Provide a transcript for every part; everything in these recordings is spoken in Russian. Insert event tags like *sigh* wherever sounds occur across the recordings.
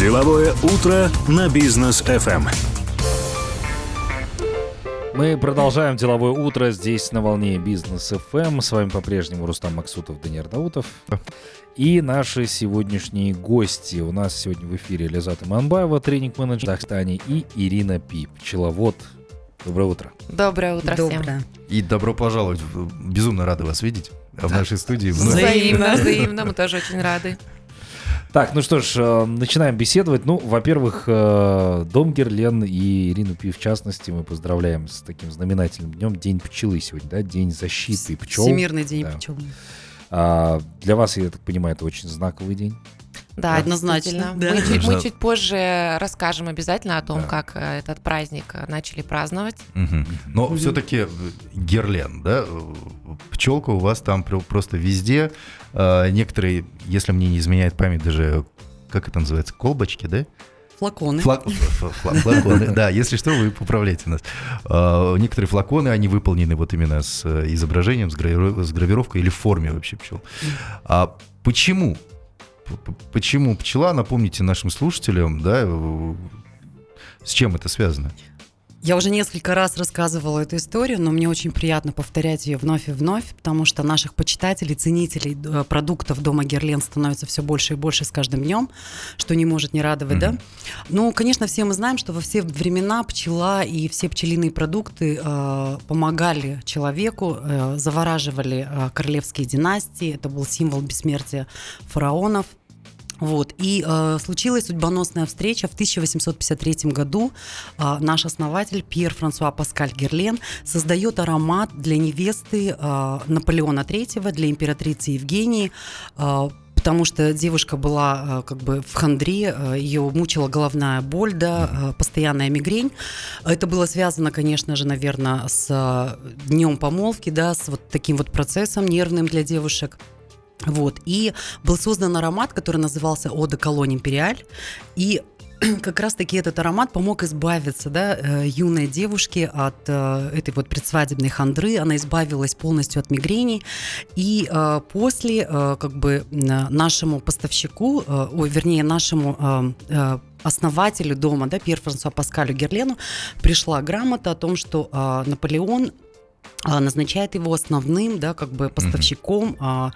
Деловое утро на бизнес FM. Мы продолжаем деловое утро здесь на волне бизнес FM. С вами по-прежнему Рустам Максутов, Даниил Даутов. И наши сегодняшние гости. У нас сегодня в эфире Лизата Манбаева, тренинг-менеджер в Казахстане, и Ирина Пи, пчеловод. Доброе утро. Доброе утро Доброе. всем. И добро пожаловать. Безумно рады вас видеть в нашей студии. Взаимно, взаимно, мы тоже очень рады. Так, ну что ж, э, начинаем беседовать. Ну, во-первых, э, Дом Герлен и Ирину Пи, в частности, мы поздравляем с таким знаменательным днем. День пчелы сегодня, да? День защиты пчел. Всемирный день Да. пчел. А, для вас, я так понимаю, это очень знаковый день. Да, Однозначно, да. Мы, чуть, мы чуть позже расскажем обязательно о том, Да. как э, этот праздник э, начали праздновать. Мгм. Но все-таки Герлен, да, пчелка у вас там про- просто везде. Некоторые, если мне не изменяет память, даже, как это называется, колбочки, да? Флаконы. Фла- фла- фла- Флаконы, да, если что, вы поправляйте нас. Некоторые флаконы, они выполнены вот именно с э, изображением, с гравировкой или в форме вообще пчел. А почему? Почему пчела, напомните нашим слушателям, да, э, с чем это связано? Я уже несколько раз рассказывала эту историю, но мне очень приятно повторять ее вновь и вновь, потому что наших почитателей, ценителей э, продуктов дома Герлен становится все больше и больше с каждым днем, что не может не радовать, да? Ну, конечно, все мы знаем, что во все времена пчела и все пчелиные продукты э, помогали человеку, э, завораживали э, королевские династии, это был символ бессмертия фараонов. Вот. И э, случилась судьбоносная встреча в 1853 году. Э, наш основатель Пьер Франсуа Паскаль Герлен создает аромат для невесты э, Наполеона III, для императрицы Евгении. э, Потому что девушка была э, как бы в хандре, э, ее мучила головная боль, да, э, постоянная мигрень. Это было связано, конечно же, наверное, с днем помолвки, да, с вот таким вот процессом нервным для девушек. Вот. И был создан аромат, который назывался de Cologne Imperial. И *clears throat* как раз-таки этот аромат помог избавиться да, э, юной девушке от э, этой вот предсвадебной хандры. Она избавилась полностью от мигрений. И э, после как бы нашему поставщику, ой, вернее, нашему основателю дома, да, Пьер Франсуа Паскалю Герлену, пришла грамота о том, что Наполеон назначает его основным, да, как бы поставщиком а,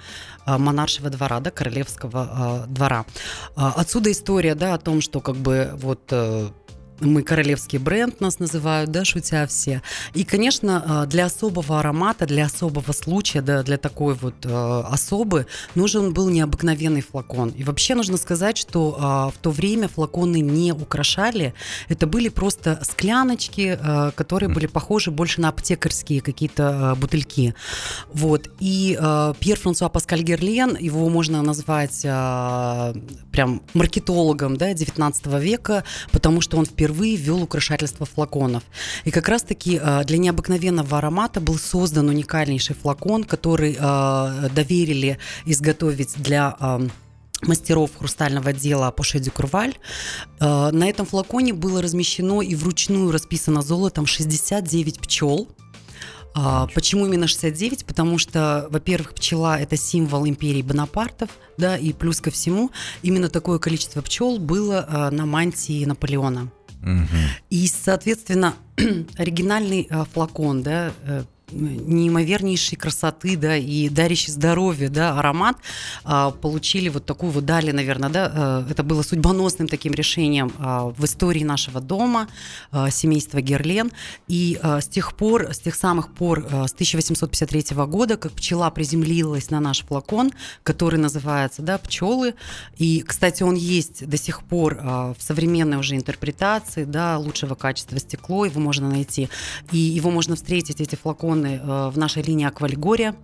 а, монаршего двора, да, королевского а, двора. А, отсюда история, да, о том, что как бы вот э, мы королевский бренд нас называют, да, шутя все. И, конечно, э, для особого аромата, для особого случая, да, для такой вот э, особы нужен был необыкновенный флакон. И вообще нужно сказать, что э, в то время флаконы не украшали, это были просто скляночки, э, которые были похожи больше на аптекарские какие-то э, бутыльки. Вот. И э, Пьер Франсуа Паскаль Герлен, его можно назвать э, прям маркетологом да, 19 века, потому что он впервые ввел украшательство флаконов. И как раз-таки э, для необыкновенного аромата был создан уникальнейший флакон, который э, доверили изготовить для э, мастеров хрустального дела Поше дю Курваль. Э, На этом флаконе было размещено и вручную расписано золотом 69 пчел. А, почему именно 69? Потому что, во-первых, пчела это символ империи Бонапартов, да, и плюс ко всему, именно такое количество пчел было а, на мантии Наполеона. Мгм. И, соответственно, *clears throat* оригинальный а, флакон, да, э, неимовернейшей красоты, да, и дарящий здоровье, да, аромат, а, получили вот такую вот, дали, наверное, да, э, это было судьбоносным таким решением а, в истории нашего дома, а, семейства Герлен, и а, с тех пор, с тех самых пор, а, с 1853 года, как пчела приземлилась на наш флакон, который называется, да, пчелы, и, кстати, он есть до сих пор а, в современной уже интерпретации, да, лучшего качества стекло, его можно найти, и его можно встретить, эти флаконы, э, в нашей линии Аквалигория,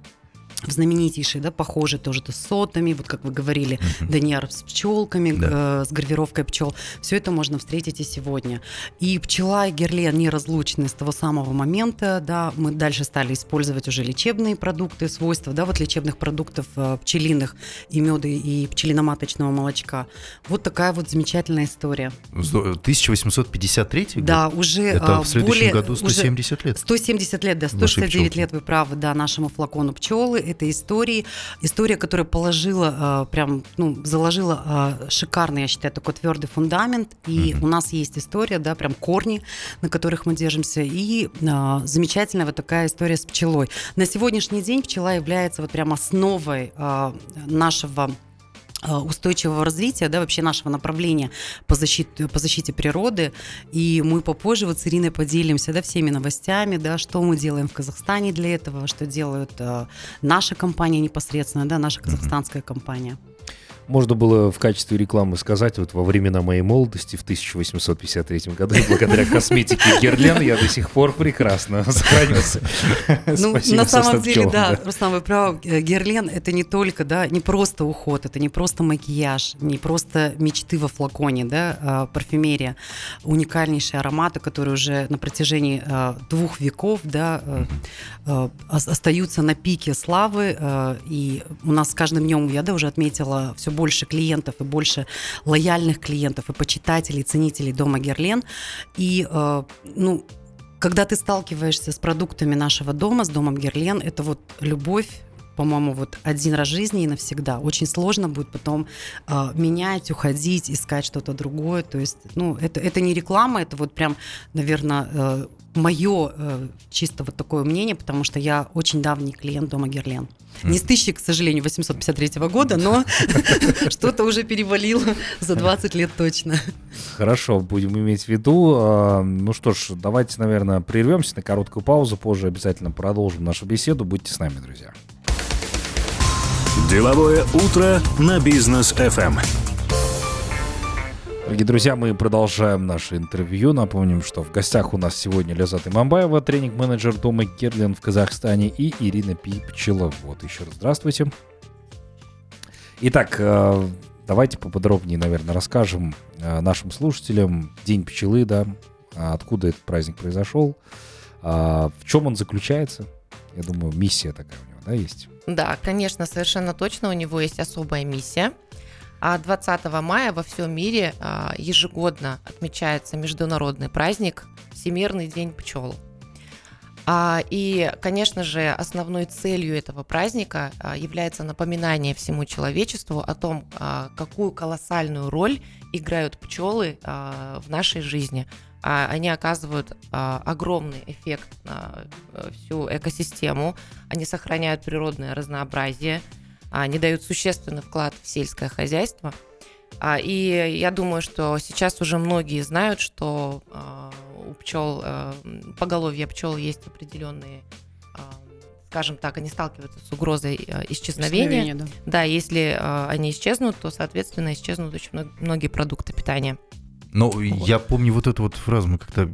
в знаменитейшей, да, похожей тоже то с сотами, вот как вы говорили, Даниар с пчелками, Да. э, с гравировкой пчел. Все это можно встретить и сегодня. И пчела и герлен неразлучны с того самого момента, да, мы дальше стали использовать уже лечебные продукты, свойства, да, вот лечебных продуктов э, пчелиных и меда, и пчелиноматочного молочка. Вот такая вот замечательная история. Здо- 1853 год? Да, уже Это а, в следующем более- году уже 170 лет. 170 лет, да, Вашей 169 пчелке. лет, вы правы, да, нашему флакону пчелы. Этой истории. История, которая положила, э, прям, ну, заложила э, шикарный, я считаю, такой твердый фундамент. И Мгм. у нас есть история, да, прям корни, на которых мы держимся. И э, замечательная вот такая история с пчелой. На сегодняшний день пчела является вот прям основой нашего устойчивого развития, да, вообще нашего направления по защите, по защите природы. И мы попозже вот с Ириной поделимся, да, всеми новостями, да, что мы делаем в Казахстане для этого, что делают э, наша компания непосредственно, да, наша казахстанская компания. Можно было в качестве рекламы сказать, вот во времена моей молодости, в 1853 году, благодаря косметике Герлен, я до сих пор прекрасно *laughs* сохранился. Ну, на самом деле, да, Руслан, вы правы. Герлен – это не только, да, не просто уход, это не просто макияж, не просто мечты во флаконе, да, а, парфюмерия. Уникальнейшие ароматы, которые уже на протяжении э, двух веков, да, э, э, ос- остаются на пике славы. э, И у нас с каждым днем, я, да, уже отметила, все больше клиентов и больше лояльных клиентов и почитателей, ценителей дома Герлен. И, э, ну, когда ты сталкиваешься с продуктами нашего дома, с домом Герлен, это вот любовь по-моему, вот один раз в жизни и навсегда. Очень сложно будет потом э, менять, уходить, искать что-то другое. То есть, ну, это, это не реклама, это вот прям, наверное, э, мое э, чисто вот такое мнение, потому что я очень давний клиент дома Герлен. Не с тысячи, к сожалению, 853 года, но *laughs* что-то уже перевалило за 20 лет точно. Хорошо, будем иметь в виду. А, Ну что ж, давайте, наверное, прервемся на короткую паузу. Позже обязательно продолжим нашу беседу. Будьте с нами, друзья. Деловое утро на бизнес FM. Дорогие друзья, мы продолжаем наше интервью. Напомним, что в гостях у нас сегодня Лязат Имамбаева, тренинг-менеджер дома Герлен в Казахстане, и Ирина Пи Пчеловод. Еще раз здравствуйте. Итак, э, давайте поподробнее, наверное, расскажем э, нашим слушателям День пчелы, да, а откуда этот праздник произошел, а в чем он заключается. Я думаю, миссия такая у него, да, есть? Да, конечно, совершенно точно у него есть особая миссия. А 20 мая во всем мире а, ежегодно отмечается международный праздник Всемирный день пчел. А, И, конечно же, основной целью этого праздника а, является напоминание всему человечеству о том, какую колоссальную роль играют пчелы в нашей жизни. Они оказывают огромный эффект на э, всю экосистему, они сохраняют природное разнообразие, они дают существенный вклад в сельское хозяйство. А, И я думаю, что сейчас уже многие знают, что а, у пчел, а, поголовья пчел есть определенные, а, скажем так, они сталкиваются с угрозой а, исчезновения. да. Да, если а, они исчезнут, то, соответственно, исчезнут очень мно- многие продукты питания. Ну, я помню вот эту вот фразу, мы как-то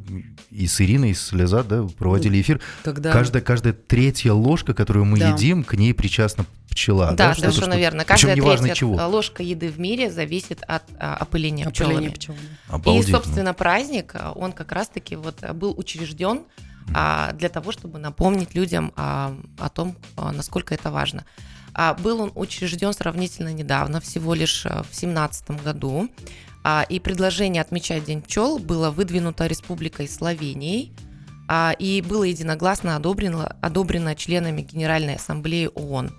и с Ириной, и с Лезат, да, проводили эфир. Когда... Каждая, каждая третья ложка, которую мы Да. едим, к ней причастна пчела. да, Что-то, совершенно что- верно. Причем Каждая неважно третья чего. ложка еды в мире зависит от а, опыления Опыление пчелами. пчел. Обалдеть, И, ну. собственно, праздник, он как раз-таки вот был учрежден а, для того, чтобы напомнить людям а, о том, а, насколько это важно. А, Был он учрежден сравнительно недавно, всего лишь а, в 2017 году. А, И предложение отмечать День пчел было выдвинуто Республикой Словенией а, и было единогласно одобрено, одобрено членами Генеральной Ассамблеи ООН.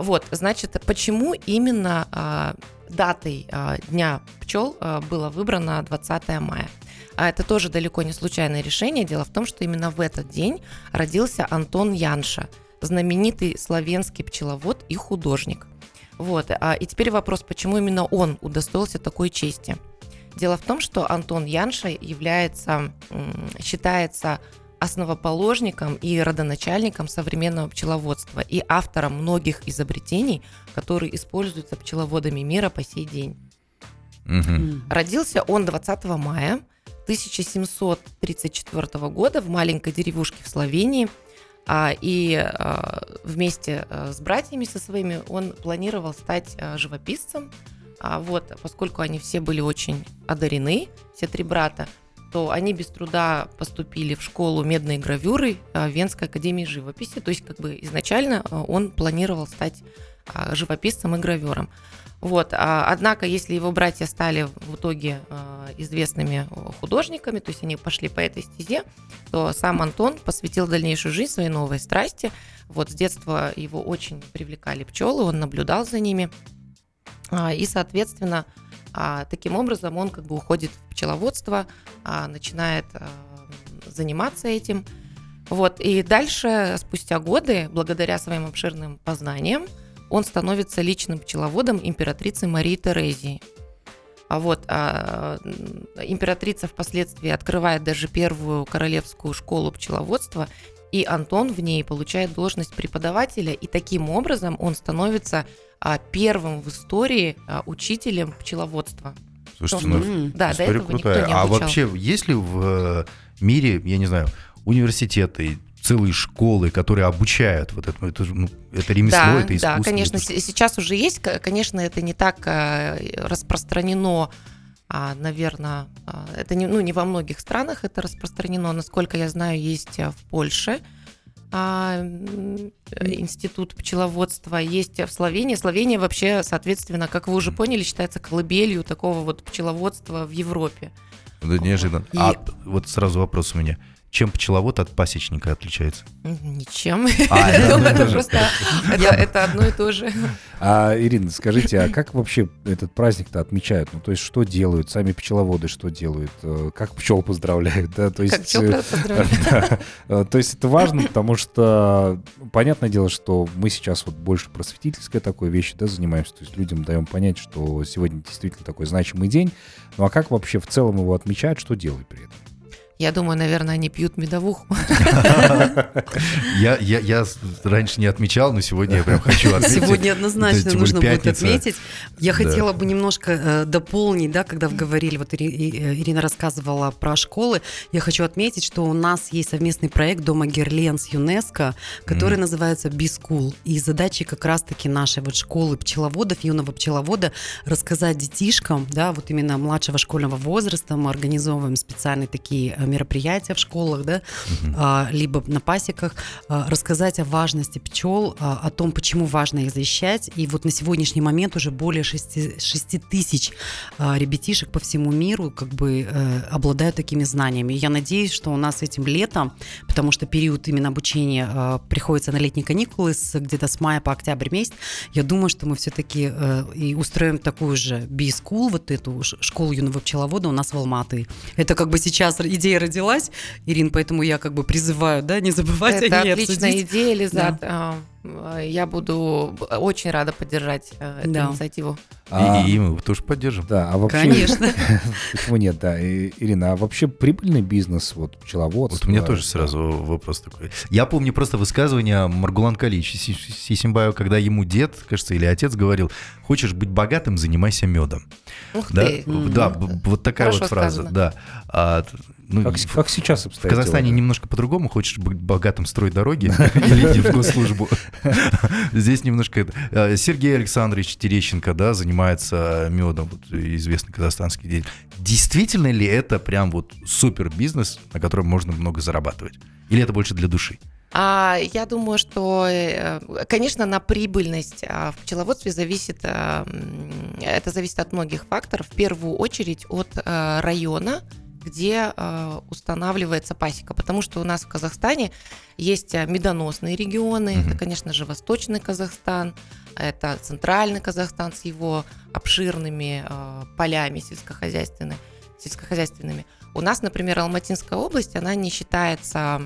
Вот, значит, почему именно датой Дня пчел было выбрано 20 мая? Это тоже далеко не случайное решение. Дело в том, что именно в этот день родился Антон Янша, знаменитый славянский пчеловод и художник. Вот. а, И теперь вопрос, почему именно он удостоился такой чести? Дело в том, что Антон Янша является, считается основоположником и родоначальником современного пчеловодства и автором многих изобретений, которые используются пчеловодами мира по сей день. М. Родился он 20 мая 1734 года в маленькой деревушке в Словении. А, И а, вместе а, с братьями со своими он планировал стать живописцем. Вот, поскольку они все были очень одарены, все три брата, то они без труда поступили в школу медной гравюры Венской академии живописи. То есть, как бы изначально он планировал стать живописцем и гравером. Вот. а, Однако, если его братья стали в итоге а, известными художниками, то есть они пошли по этой стезе, то сам Антон посвятил дальнейшую жизнь своей новой страсти. Вот с детства его очень привлекали пчелы, он наблюдал за ними. А, и, соответственно, а, таким образом он как бы уходит в пчеловодство, а, начинает заниматься этим. Вот. И дальше, спустя годы, благодаря своим обширным познаниям, он становится личным пчеловодом императрицы Марии Терезии. А вот а, императрица впоследствии открывает даже первую королевскую школу пчеловодства, и Антон в ней получает должность преподавателя, и таким образом он становится а, первым в истории а, учителем пчеловодства. Слушайте, ну, да, история крутая. А вообще, есть ли в э, мире, я не знаю, университеты, целые школы, которые обучают вот этому, это, ну, это ремесло, да, это искусство. Да, конечно, это... сейчас уже есть, конечно, это не так э, распространено, а, наверное, а, это не, ну, не во многих странах это распространено, насколько я знаю, есть э, в Польше а, институт пчеловодства, есть в Словении. Словения вообще, соответственно, как вы уже поняли, считается колыбелью такого вот пчеловодства в Европе. Да, неожиданно. И... А вот сразу вопрос у меня. Чем пчеловод от пасечника отличается? Ничем. А, *laughs* это просто это одно и то же. А, Ирина, скажите, а как вообще этот праздник-то отмечают? Ну, то есть, что делают сами пчеловоды, что делают? Э, как пчел поздравляют? Да? То есть, как пчел э, поздравляют. *laughs* Э, то есть, это важно, потому что, понятное дело, что мы сейчас вот больше просветительской такой вещи да, занимаемся. То есть, людям даем понять, что сегодня действительно такой значимый день. Ну, а как вообще в целом его отмечают, что делают при этом? Я думаю, наверное, они пьют медовуху. Я, я, я раньше не отмечал, но сегодня я прям хочу отметить. Сегодня однозначно нужно будет отметить. Я хотела бы немножко э, дополнить, да, когда вы говорили, вот Ирина рассказывала про школы, я хочу отметить, что у нас есть совместный проект Дома Герлен с ЮНЕСКО, который называется B-School. И задача как раз-таки нашей вот школы пчеловодов, юного пчеловода, рассказать детишкам, да, вот именно младшего школьного возраста, мы организовываем специальные такие э, мероприятия в школах, да, угу. а, либо на пасеках, а, рассказать о важности пчел, а, о том, почему важно их защищать. И вот на сегодняшний момент уже более 6, 6 тысяч а, ребятишек по всему миру как бы а, обладают такими знаниями. И я надеюсь, что у нас этим летом, потому что период именно обучения а, приходится на летние каникулы с, где-то с мая по октябрь месяц, я думаю, что мы все-таки а, и устроим такую же би-скул, вот эту школу юного пчеловода у нас в Алматы. Это как бы сейчас идея родилась, Ирин, поэтому я как бы призываю, да, не забывать Это о ней отличная обсудить. идея, Лизат. Да. Я буду очень рада поддержать э, эту да. инициативу. А, и, и мы тоже поддержим. Да, а вообще... Конечно. *laughs* Почему нет, да. И, Ирина, а вообще прибыльный бизнес, вот пчеловодство? Вот у меня тоже сразу вопрос такой. Я помню просто высказывание Маргулан Калич Сисимбаева, когда ему дед, кажется, или отец говорил, хочешь быть богатым, занимайся медом. Ух да? ты. Да, вот такая Хорошо вот фраза. сказано. Да. Ну, как, как сейчас обстоят В Казахстане дела, да? немножко по-другому. Хочешь быть богатым, строй дороги *laughs* или иди в госслужбу. Здесь немножко... это. А, Сергей Александрович Терещенко, да, занимается медом, вот, известный казахстанский деятель. Действительно ли это прям вот супер бизнес, на котором можно много зарабатывать? Или это больше для души? А, я думаю, что, э, конечно, на прибыльность а, в пчеловодстве зависит, м, это зависит от многих факторов. В первую очередь от района, где э, устанавливается пасека, потому что у нас в Казахстане есть э, медоносные регионы, Мгм. это, конечно же, Восточный Казахстан, это Центральный Казахстан с его обширными э, полями сельскохозяйственными, сельскохозяйственными. У нас, например, Алматинская область, она не считается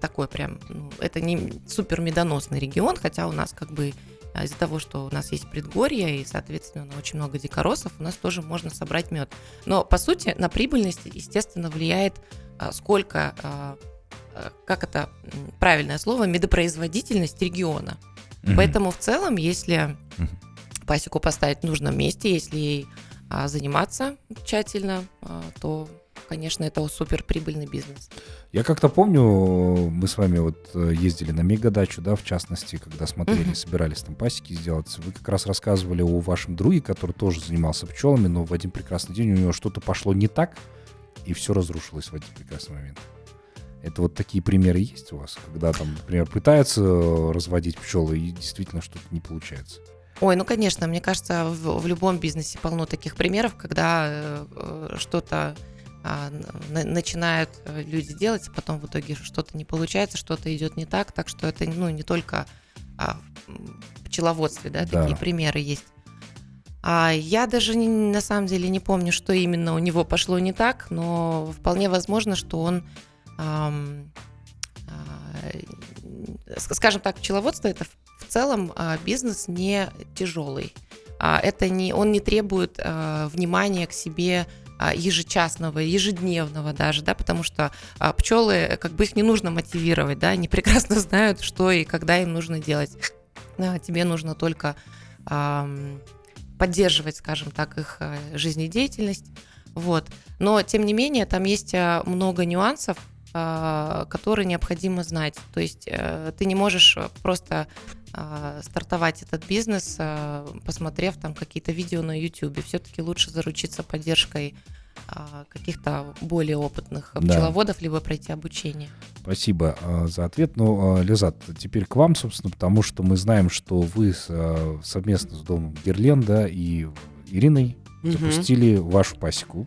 такой прям, ну, это не супер медоносный регион, хотя у нас как бы из-за того, что у нас есть предгорье и, соответственно, очень много дикоросов, у нас тоже можно собрать мед. Но, по сути, на прибыльность, естественно, влияет а, сколько, а, а, как это правильное слово, медопроизводительность региона. Мгм. Поэтому в целом, если Мгм. пасеку поставить в нужном месте, если ей а, заниматься тщательно, а, то, конечно, это супер прибыльный бизнес. Я как-то помню, мы с вами вот э, ездили на мегадачу, да, в частности, когда смотрели, Мгм. собирались там пасеки сделать. Вы как раз рассказывали о вашем друге, который тоже занимался пчелами, но в один прекрасный день у него что-то пошло не так, и все разрушилось в один прекрасный момент. Это вот такие примеры есть у вас, когда там, например, пытаются разводить пчелы, и действительно что-то не получается. Ой, ну конечно, мне кажется, в, в любом бизнесе полно таких примеров, когда э, э что-то а, на, начинают э, люди делать, а потом в итоге что-то не получается, что-то идет не так, так что это ну, не только а, в пчеловодстве, да, Да. такие примеры есть. А я даже не- на самом деле не помню, что именно у него пошло не так, но вполне возможно, что он, а, с- скажем так, пчеловодство это в целом а, бизнес не тяжелый. А, Это не, он не требует а, внимания к себе ежечасного, ежедневного даже, да, потому что а, пчелы, как бы их не нужно мотивировать, да, они *laughs* прекрасно знают, что и когда им нужно делать. А, Тебе нужно только поддерживать, скажем так, их а, жизнедеятельность, вот. Но тем не менее там есть а, много нюансов, а, которые необходимо знать. То есть э, ты не можешь просто а, стартовать этот бизнес, а, посмотрев там какие-то видео на YouTube. Все-таки лучше заручиться поддержкой а, каких-то более опытных Да. пчеловодов, либо пройти обучение. Спасибо а, за ответ. Ну, а, Лизат, теперь к вам, собственно, потому что мы знаем, что вы а, совместно с домом Герленда и Ириной Мгм. запустили вашу пасеку.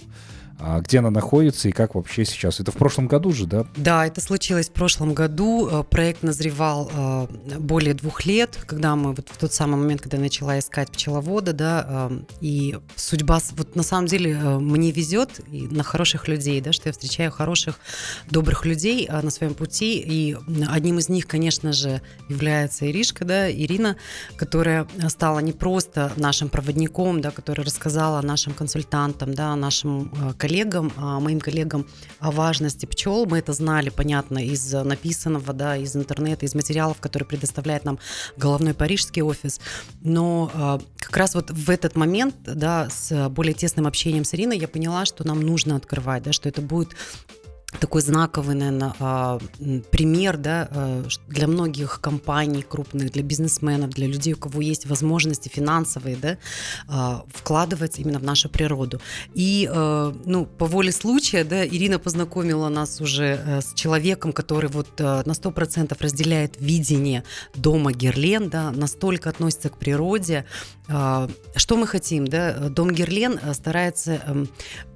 А где она находится и как вообще сейчас? Это в прошлом году же, да? Да, это случилось в прошлом году. Э, Проект назревал э, более двух лет, когда мы вот в тот самый момент, когда я начала искать пчеловода, да, э, и судьба, вот на самом деле э, мне везет на хороших людей, да, что я встречаю хороших, добрых людей на своем пути, и одним из них, конечно же, является Иришка, да, Ирина, которая стала не просто нашим проводником, да, которая рассказала нашим консультантам, да, нашим э, коллегам, а, моим коллегам о важности пчел. Мы это знали, понятно, из написанного, да, из интернета, из материалов, которые предоставляет нам головной парижский офис. Но э, как раз вот в этот момент, да, с более тесным общением с Ириной, я поняла, что нам нужно открывать, да, что это будет такой знаковый, наверное, а, пример да, ш- для многих компаний крупных, для бизнесменов, для людей, у кого есть возможности финансовые, да, а, вкладывать именно в нашу природу. И, э, ну, по воле случая, да, Ирина познакомила нас уже э, с человеком, который вот э, на 100% разделяет видение дома Герлен, да, настолько относится к природе. А, Что мы хотим, да? Дом Герлен э, старается эм, э,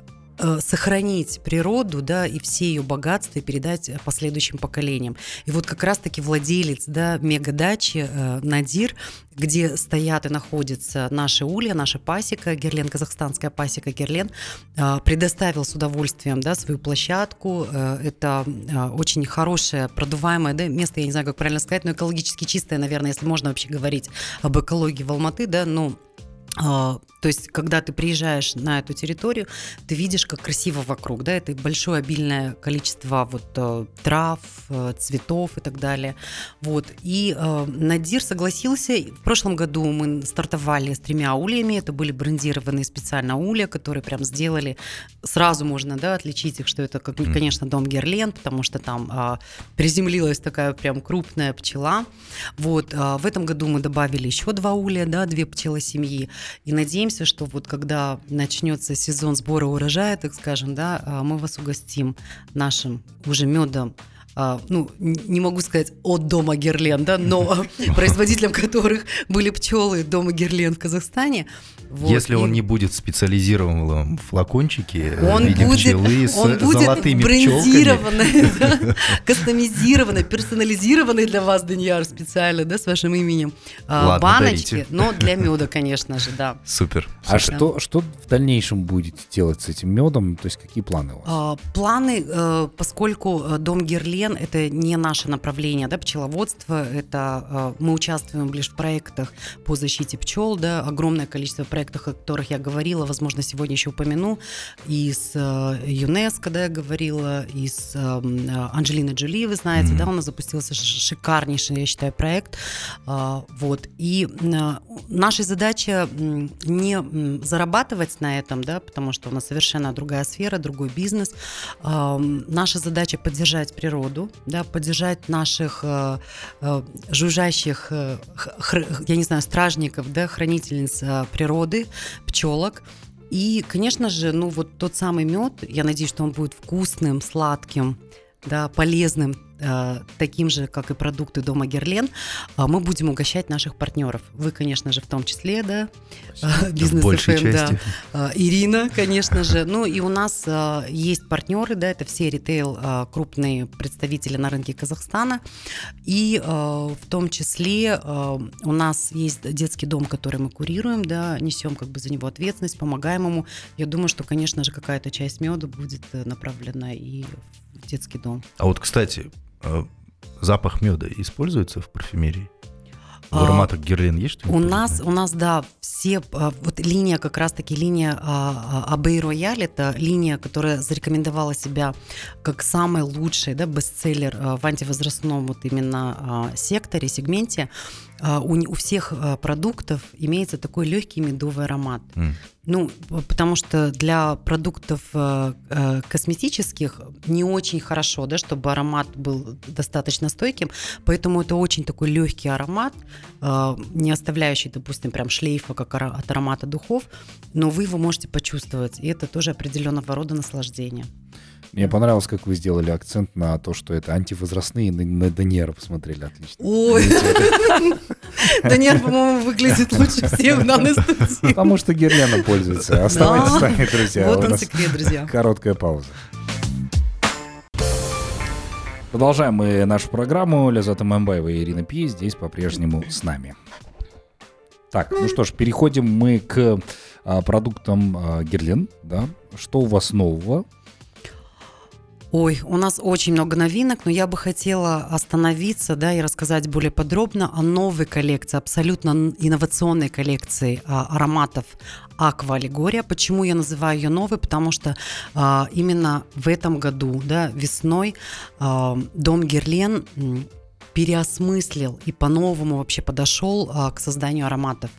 сохранить природу, да, и все ее богатства и передать э, последующим поколениям. И вот как раз-таки владелец, да, мегадачи э, Надир, где стоят и находятся наши улья, наша пасека Герлен, казахстанская пасека Герлен, э, предоставил с удовольствием, да, свою площадку. Э, Это э, очень хорошее, продуваемое, да, место, я не знаю, как правильно сказать, но экологически чистое, наверное, если можно вообще говорить об экологии в Алматы, да, ну, то есть, когда ты приезжаешь на эту территорию, ты видишь, как красиво вокруг, да, это большое обильное количество вот э, трав, э, цветов и так далее. Вот. И э, Надир согласился. В прошлом году мы стартовали с тремя ульями. Это были брендированные специально улья, которые прям сделали. Сразу можно, да, отличить их, что это, как, конечно, дом Герлен, потому что там а, приземлилась такая прям крупная пчела. Вот. а, в этом году мы добавили еще два улья, да, две пчелосемьи. И надеемся, что вот когда начнется сезон сбора урожая, так скажем, да, а, мы вас угостим нашим уже медом ну, н- не могу сказать от дома Герлен, да, но *laughs* производителем которых были пчелы дома Герлен в Казахстане. Вот, Если и он не будет в специализированном флакончике э, Он в виде будет- пчелы с он будет золотыми брендированный, *laughs* кастомизированный, персонализированный для вас, Даньяр, специально, да, с вашим именем. а, Ладно, баночки, дарите. но для меда, конечно же, да. Супер. А супер. что, что в дальнейшем будете делать с этим медом? То есть какие планы у вас? А, Планы, э, поскольку э, дом Герлен это не наше направление, да, пчеловодство, это э, мы участвуем лишь в проектах по защите пчел, да, огромное количество проектов, о которых я говорила, возможно, сегодня еще упомяну, и с э, ЮНЕСКО, да, я говорила, и с э, Анджелиной Джоли, вы знаете, Мгм. да, у нас запустился шикарнейший, я считаю, проект, А, вот, и наша задача не зарабатывать на этом, да, потому что у нас совершенно другая сфера, другой бизнес. Наша задача поддержать природу, да, поддержать наших э, э, жужжащих, э, хр- я не знаю, стражников, да, хранительниц э, природы, пчелок. И, конечно же, ну вот тот самый мед, я надеюсь, что он будет вкусным, сладким, да, полезным э, таким же, как и продукты дома Герлен, э, мы будем угощать наших партнеров. Вы, конечно же, в том числе, да, э, бизнес FM, да. Э, Ирина, конечно же. Ну и у нас э, есть партнеры, да, это все ритейл, э, крупные представители на рынке Казахстана. И э, в том числе э, у нас есть детский дом, который мы курируем, да, несем как бы за него ответственность, помогаем ему. Я думаю, что, конечно же, какая-то часть меда будет направлена и в детский дом. А вот, кстати, э, запах меда используется в парфюмерии? В А, ароматах Герлен есть что-нибудь? У подобное? нас, у нас, да, все, а, вот линия, как раз-таки линия а, а, Абей Рояль, это линия, которая зарекомендовала себя как самый лучший, да, бестселлер а, в антивозрастном вот именно а, секторе, сегменте. У, у всех продуктов имеется такой легкий медовый аромат. М. Ну, потому что для продуктов э, э, косметических не очень хорошо, да, чтобы аромат был достаточно стойким, поэтому это очень такой легкий аромат, э, не оставляющий, допустим, прям шлейфа, как от аромата духов, но вы его можете почувствовать, и это тоже определенного рода наслаждение. Мне понравилось, как вы сделали акцент на то, что это антивозрастные, на, на Даниэра посмотрели отлично. Ой, *laughs* Даниэль, по-моему, выглядит лучше всех *laughs* студии. Потому что Герлена пользуется. Оставайтесь с нами, друзья. Вот он секрет, друзья. Короткая пауза. Продолжаем мы нашу программу. Лязата Мамбаева и Ирина Пи здесь по-прежнему с нами. Так, ну что ж, переходим мы к а, продуктам а, Герлен. Да? Что у вас нового? Ой, у нас очень много новинок, но я бы хотела остановиться, да, и рассказать более подробно о новой коллекции, абсолютно инновационной коллекции а, ароматов Аква Аллегория. Почему я называю ее новой? Потому что а, именно в этом году, да, весной а, Дом Герлен переосмыслил и по-новому вообще подошел а, к созданию ароматов.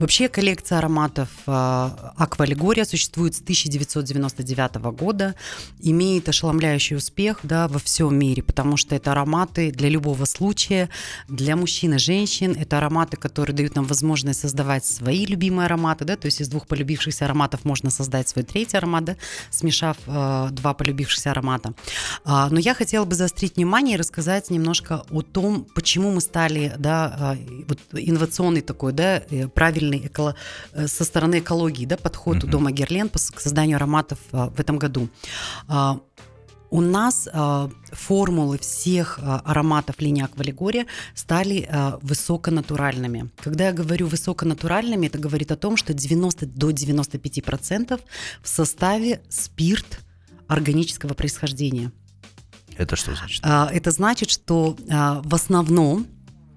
Вообще коллекция ароматов а, Аква Аллегория существует с 1999 года, имеет ошеломляющий успех да, во всем мире, потому что это ароматы для любого случая, для мужчин и женщин. Это ароматы, которые дают нам возможность создавать свои любимые ароматы, да, то есть из двух полюбившихся ароматов можно создать свой третий аромат, да, смешав э, два полюбившихся аромата. А, но я хотела бы заострить внимание и рассказать немножко о том, почему мы стали, да, а, вот инновационный такой, да, э, правильный эколо- э, со стороны экологии, да, подход у Мгм. дома Герлен по созданию ароматов а, в этом году. А, у нас формулы всех ароматов линии Аквалегория стали а, высоконатуральными. Когда я говорю высоконатуральными, это говорит о том, что 90 до 95% в составе спирт органического происхождения. Это что значит? А, Это значит, что а, в основном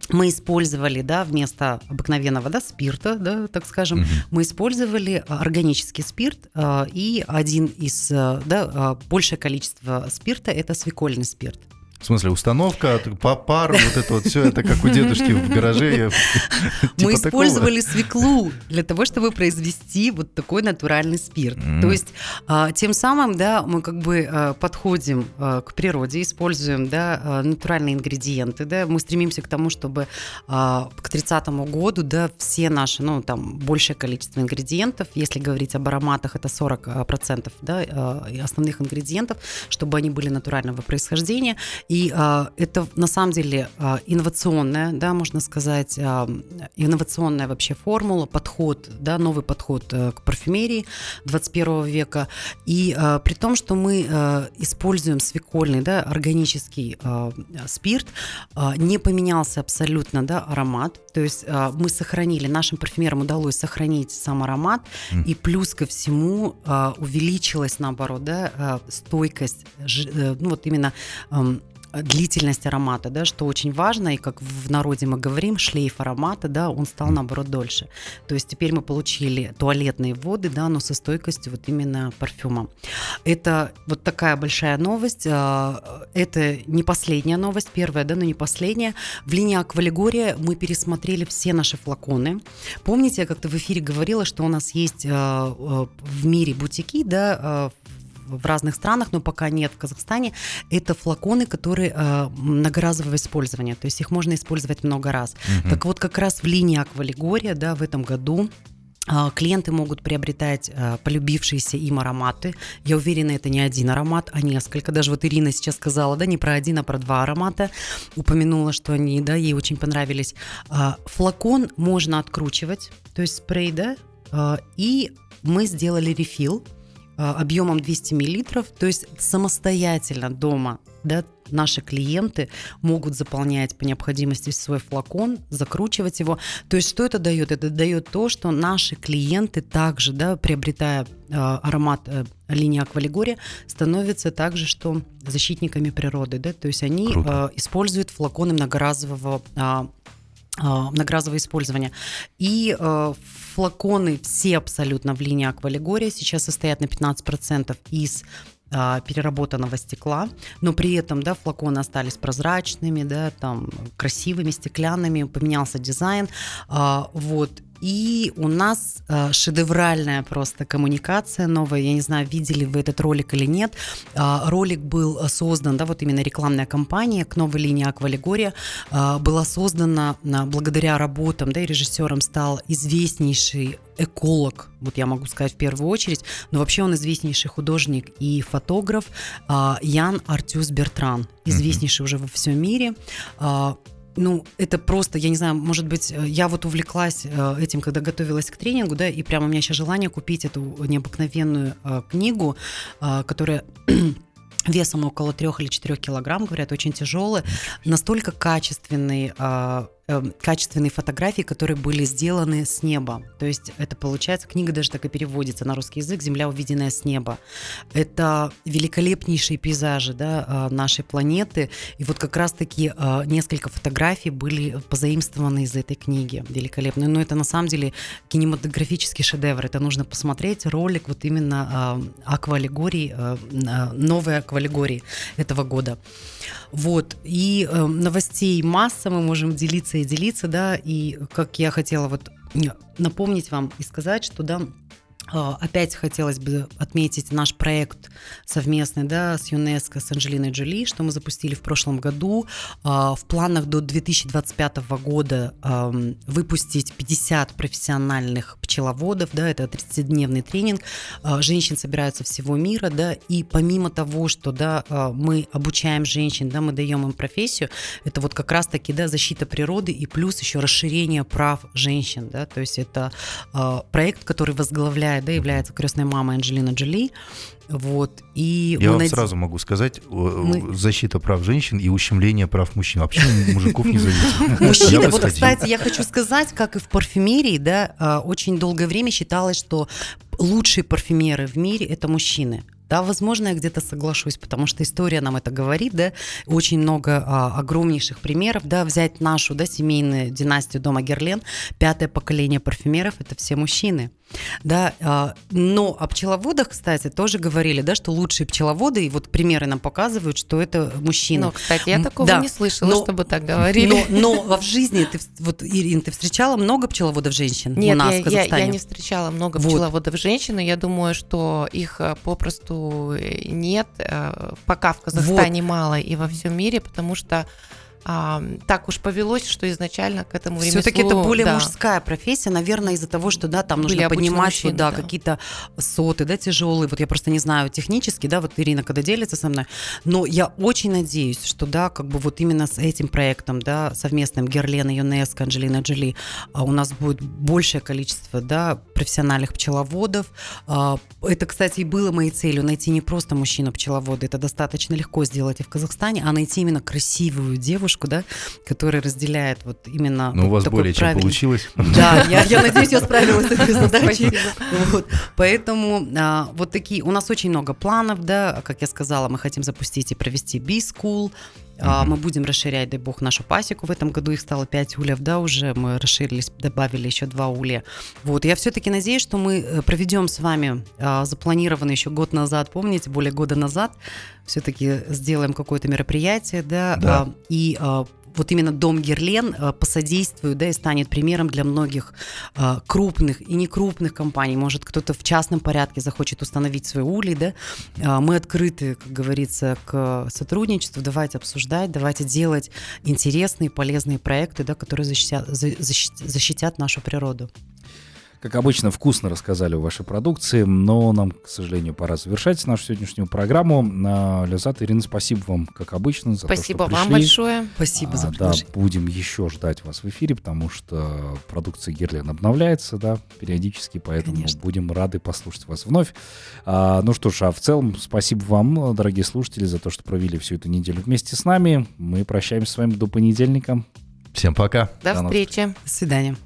мы использовали, да, вместо обыкновенного, да, спирта, да, так скажем, Мгм. мы использовали органический спирт, а, и один из, да, большее количество спирта – это свекольный спирт. В смысле, установка, па- пар, вот это вот все, это как у дедушки в гараже. *laughs* Мы Типа такого? использовали свеклу для того, чтобы произвести вот такой натуральный спирт. То есть а, тем самым, да, мы как бы а, подходим а, к природе, используем, да, натуральные ингредиенты, да, мы стремимся к тому, чтобы к 30 году, да, все наши, ну, там, большее количество ингредиентов, если говорить об ароматах, это 40%, процентов, да, основных ингредиентов, чтобы они были натурального происхождения. И а, это на самом деле а, инновационная, да, можно сказать, а, инновационная вообще формула, подход, да, новый подход э, к парфюмерии 21 века. И а, при том, что мы а, используем свекольный, да, органический а, спирт, а, не поменялся абсолютно, да, аромат. То есть а, мы сохранили, нашим парфюмерам удалось сохранить сам аромат, Мгм. и плюс ко всему а, увеличилась, наоборот, да, а, стойкость, жи- э, ну вот именно длительность аромата, да, что очень важно, и как в народе мы говорим, шлейф аромата, да, он стал, наоборот, дольше. То есть теперь мы получили туалетные воды, да, но со стойкостью вот именно парфюма. Это вот такая большая новость. а, Это не последняя новость, первая, да, но не последняя. В линии Аквалегория мы пересмотрели все наши флаконы. Помните, я как-то в эфире говорила, что у нас есть а, в мире бутики, да, в разных странах, но пока нет в Казахстане, это флаконы, которые э, многоразового использования, то есть их можно использовать много раз. Мгм. Так вот, как раз в линии Аквалегория, да, в этом году а, Клиенты могут приобретать а, полюбившиеся им ароматы. Я уверена, это не один аромат, а несколько. Даже вот Ирина сейчас сказала, да, не про один, а про два аромата. Упомянула, что они, да, ей очень понравились. Флакон можно откручивать, то есть спрей, да, и мы сделали рефил объемом 200 миллилитров, то есть самостоятельно дома да, наши клиенты могут заполнять по необходимости свой флакон, закручивать его. То есть что это дает? Это дает то, что наши клиенты также, да, приобретая э, аромат э, линии Аквалигория, становятся также что защитниками природы, да, то есть они э, используют флаконы многоразового э, многоразового использования. И э, флаконы все абсолютно в линии Аквалигория сейчас состоят на 15% из а, переработанного стекла, но при этом, да, флаконы остались прозрачными, да, там красивыми, стеклянными, поменялся дизайн, а, вот, и у нас э, шедевральная просто коммуникация новая. Я не знаю, видели вы этот ролик или нет. Э, ролик был создан, да, вот именно рекламная кампания к новой линии Аквалегория э, была создана э, благодаря работам, да, и режиссером стал известнейший эколог, вот я могу сказать в первую очередь, но вообще он известнейший художник и фотограф э, Ян Артюс Бертран, известнейший mm-hmm. уже во всем мире. Э, ну, это просто, я не знаю, может быть, э, я вот увлеклась э, этим, когда готовилась к тренингу, да, и прямо у меня сейчас желание купить эту необыкновенную э, книгу, которая *clears throat* весом около 3 или 4 килограмм, говорят, очень тяжелый, настолько качественный Эм, качественные фотографии, которые были сделаны с неба. То есть это получается, книга даже так и переводится на русский язык «Земля, увиденная с неба». Это великолепнейшие пейзажи да, э, нашей планеты. И вот как раз-таки э, несколько фотографий были позаимствованы из этой книги. Великолепные. Но это на самом деле кинематографический шедевр. Это нужно посмотреть ролик вот именно э, аквалегории, новой аквалегории этого года. Вот. И новостей масса мы можем делиться делиться да, и как я хотела вот напомнить вам и сказать, что, да, Опять хотелось бы отметить наш проект совместный да, с ЮНЕСКО, с Анджелиной Джоли, что мы запустили в прошлом году. А, в планах до 2025 года выпустить 50 профессиональных пчеловодов, да, это 30-дневный тренинг. А, женщин собираются всего мира, да, и помимо того, что да, мы обучаем женщин, да, мы даем им профессию, это вот как раз-таки да, защита природы и плюс еще расширение прав женщин. Да, то есть это проект, который возглавляет да, является крестной мамой Анджелина Джоли. Вот, и Я вам над... сразу могу сказать, мы... защита прав женщин и ущемление прав мужчин. Почему мужиков не зависит? *laughs* Мужчины, вот, кстати, я хочу сказать, как и в парфюмерии, да, а, очень долгое время считалось, что лучшие парфюмеры в мире – это мужчины. Да, возможно, я где-то соглашусь, потому что история нам это говорит, да, очень много а, огромнейших примеров, да, взять нашу, да, семейную династию дома Герлен, пятое поколение парфюмеров, это все мужчины. Да, а, но о пчеловодах, кстати, тоже говорили, да, что лучшие пчеловоды, и вот примеры нам показывают, что это мужчины. Но, кстати, я такого да, не слышала, но, чтобы так говорили. Но, но в жизни, ты, вот, Ирин, ты встречала много пчеловодов женщин Нет, у нас я, в Казахстане? Я, я не встречала много вот. пчеловодов женщин, и я думаю, что их э, попросту э, нет, э, пока в Казахстане вот. мало и во всем мире, потому что а, так уж повелось, что изначально к этому ремеслу... Все-таки это более да. мужская профессия, наверное, из-за того, что, да, там нужно поднимать, мужчины, да, да. какие-то соты, да, тяжелые. Вот я просто не знаю технически, да, вот Ирина, когда делится со мной, но я очень надеюсь, что, да, как бы вот именно с этим проектом, да, совместным Герлена, ЮНЕСКО, Анджелина Джоли, а у нас будет большее количество, да, профессиональных пчеловодов. А, это, кстати, и было моей целью, найти не просто мужчину-пчеловода, это достаточно легко сделать и в Казахстане, а найти именно красивую девушку, девушку, да, которая разделяет вот именно... Ну, вот у вас более чем получилось. Да, я, я *laughs* надеюсь, я справилась с этой задачей. Вот. Поэтому а, вот такие... У нас очень много планов, да, как я сказала, мы хотим запустить и провести B-School, Uh-huh. Мы будем расширять, дай бог, нашу пасеку. В этом году их стало 5 ульев, да, уже мы расширились, добавили еще 2 улья. Вот, я все-таки надеюсь, что мы э, проведем с вами а, запланированный еще год назад, помните, более года назад, все-таки сделаем какое-то мероприятие, да, да. А, и а, вот именно дом Герлен э, посодействует, да, и станет примером для многих э, крупных и некрупных компаний. Может, кто-то в частном порядке захочет установить свой улей, да. Э, мы открыты, как говорится, к сотрудничеству. Давайте обсуждать, давайте делать интересные, полезные проекты, да, которые защитят, защитят нашу природу. Как обычно, вкусно рассказали о вашей продукции, но нам, к сожалению, пора завершать нашу сегодняшнюю программу. На Лизат, Ирина, спасибо вам, как обычно, за Спасибо то, что вам пришли. большое. Спасибо А, за да, приглашение. будем еще ждать вас в эфире, потому что продукция Герлен обновляется, да, периодически, поэтому Конечно. будем рады послушать вас вновь. А, ну что ж, а в целом спасибо вам, дорогие слушатели, за то, что провели всю эту неделю вместе с нами. Мы прощаемся с вами до понедельника. Всем пока. До До встречи. До свидания.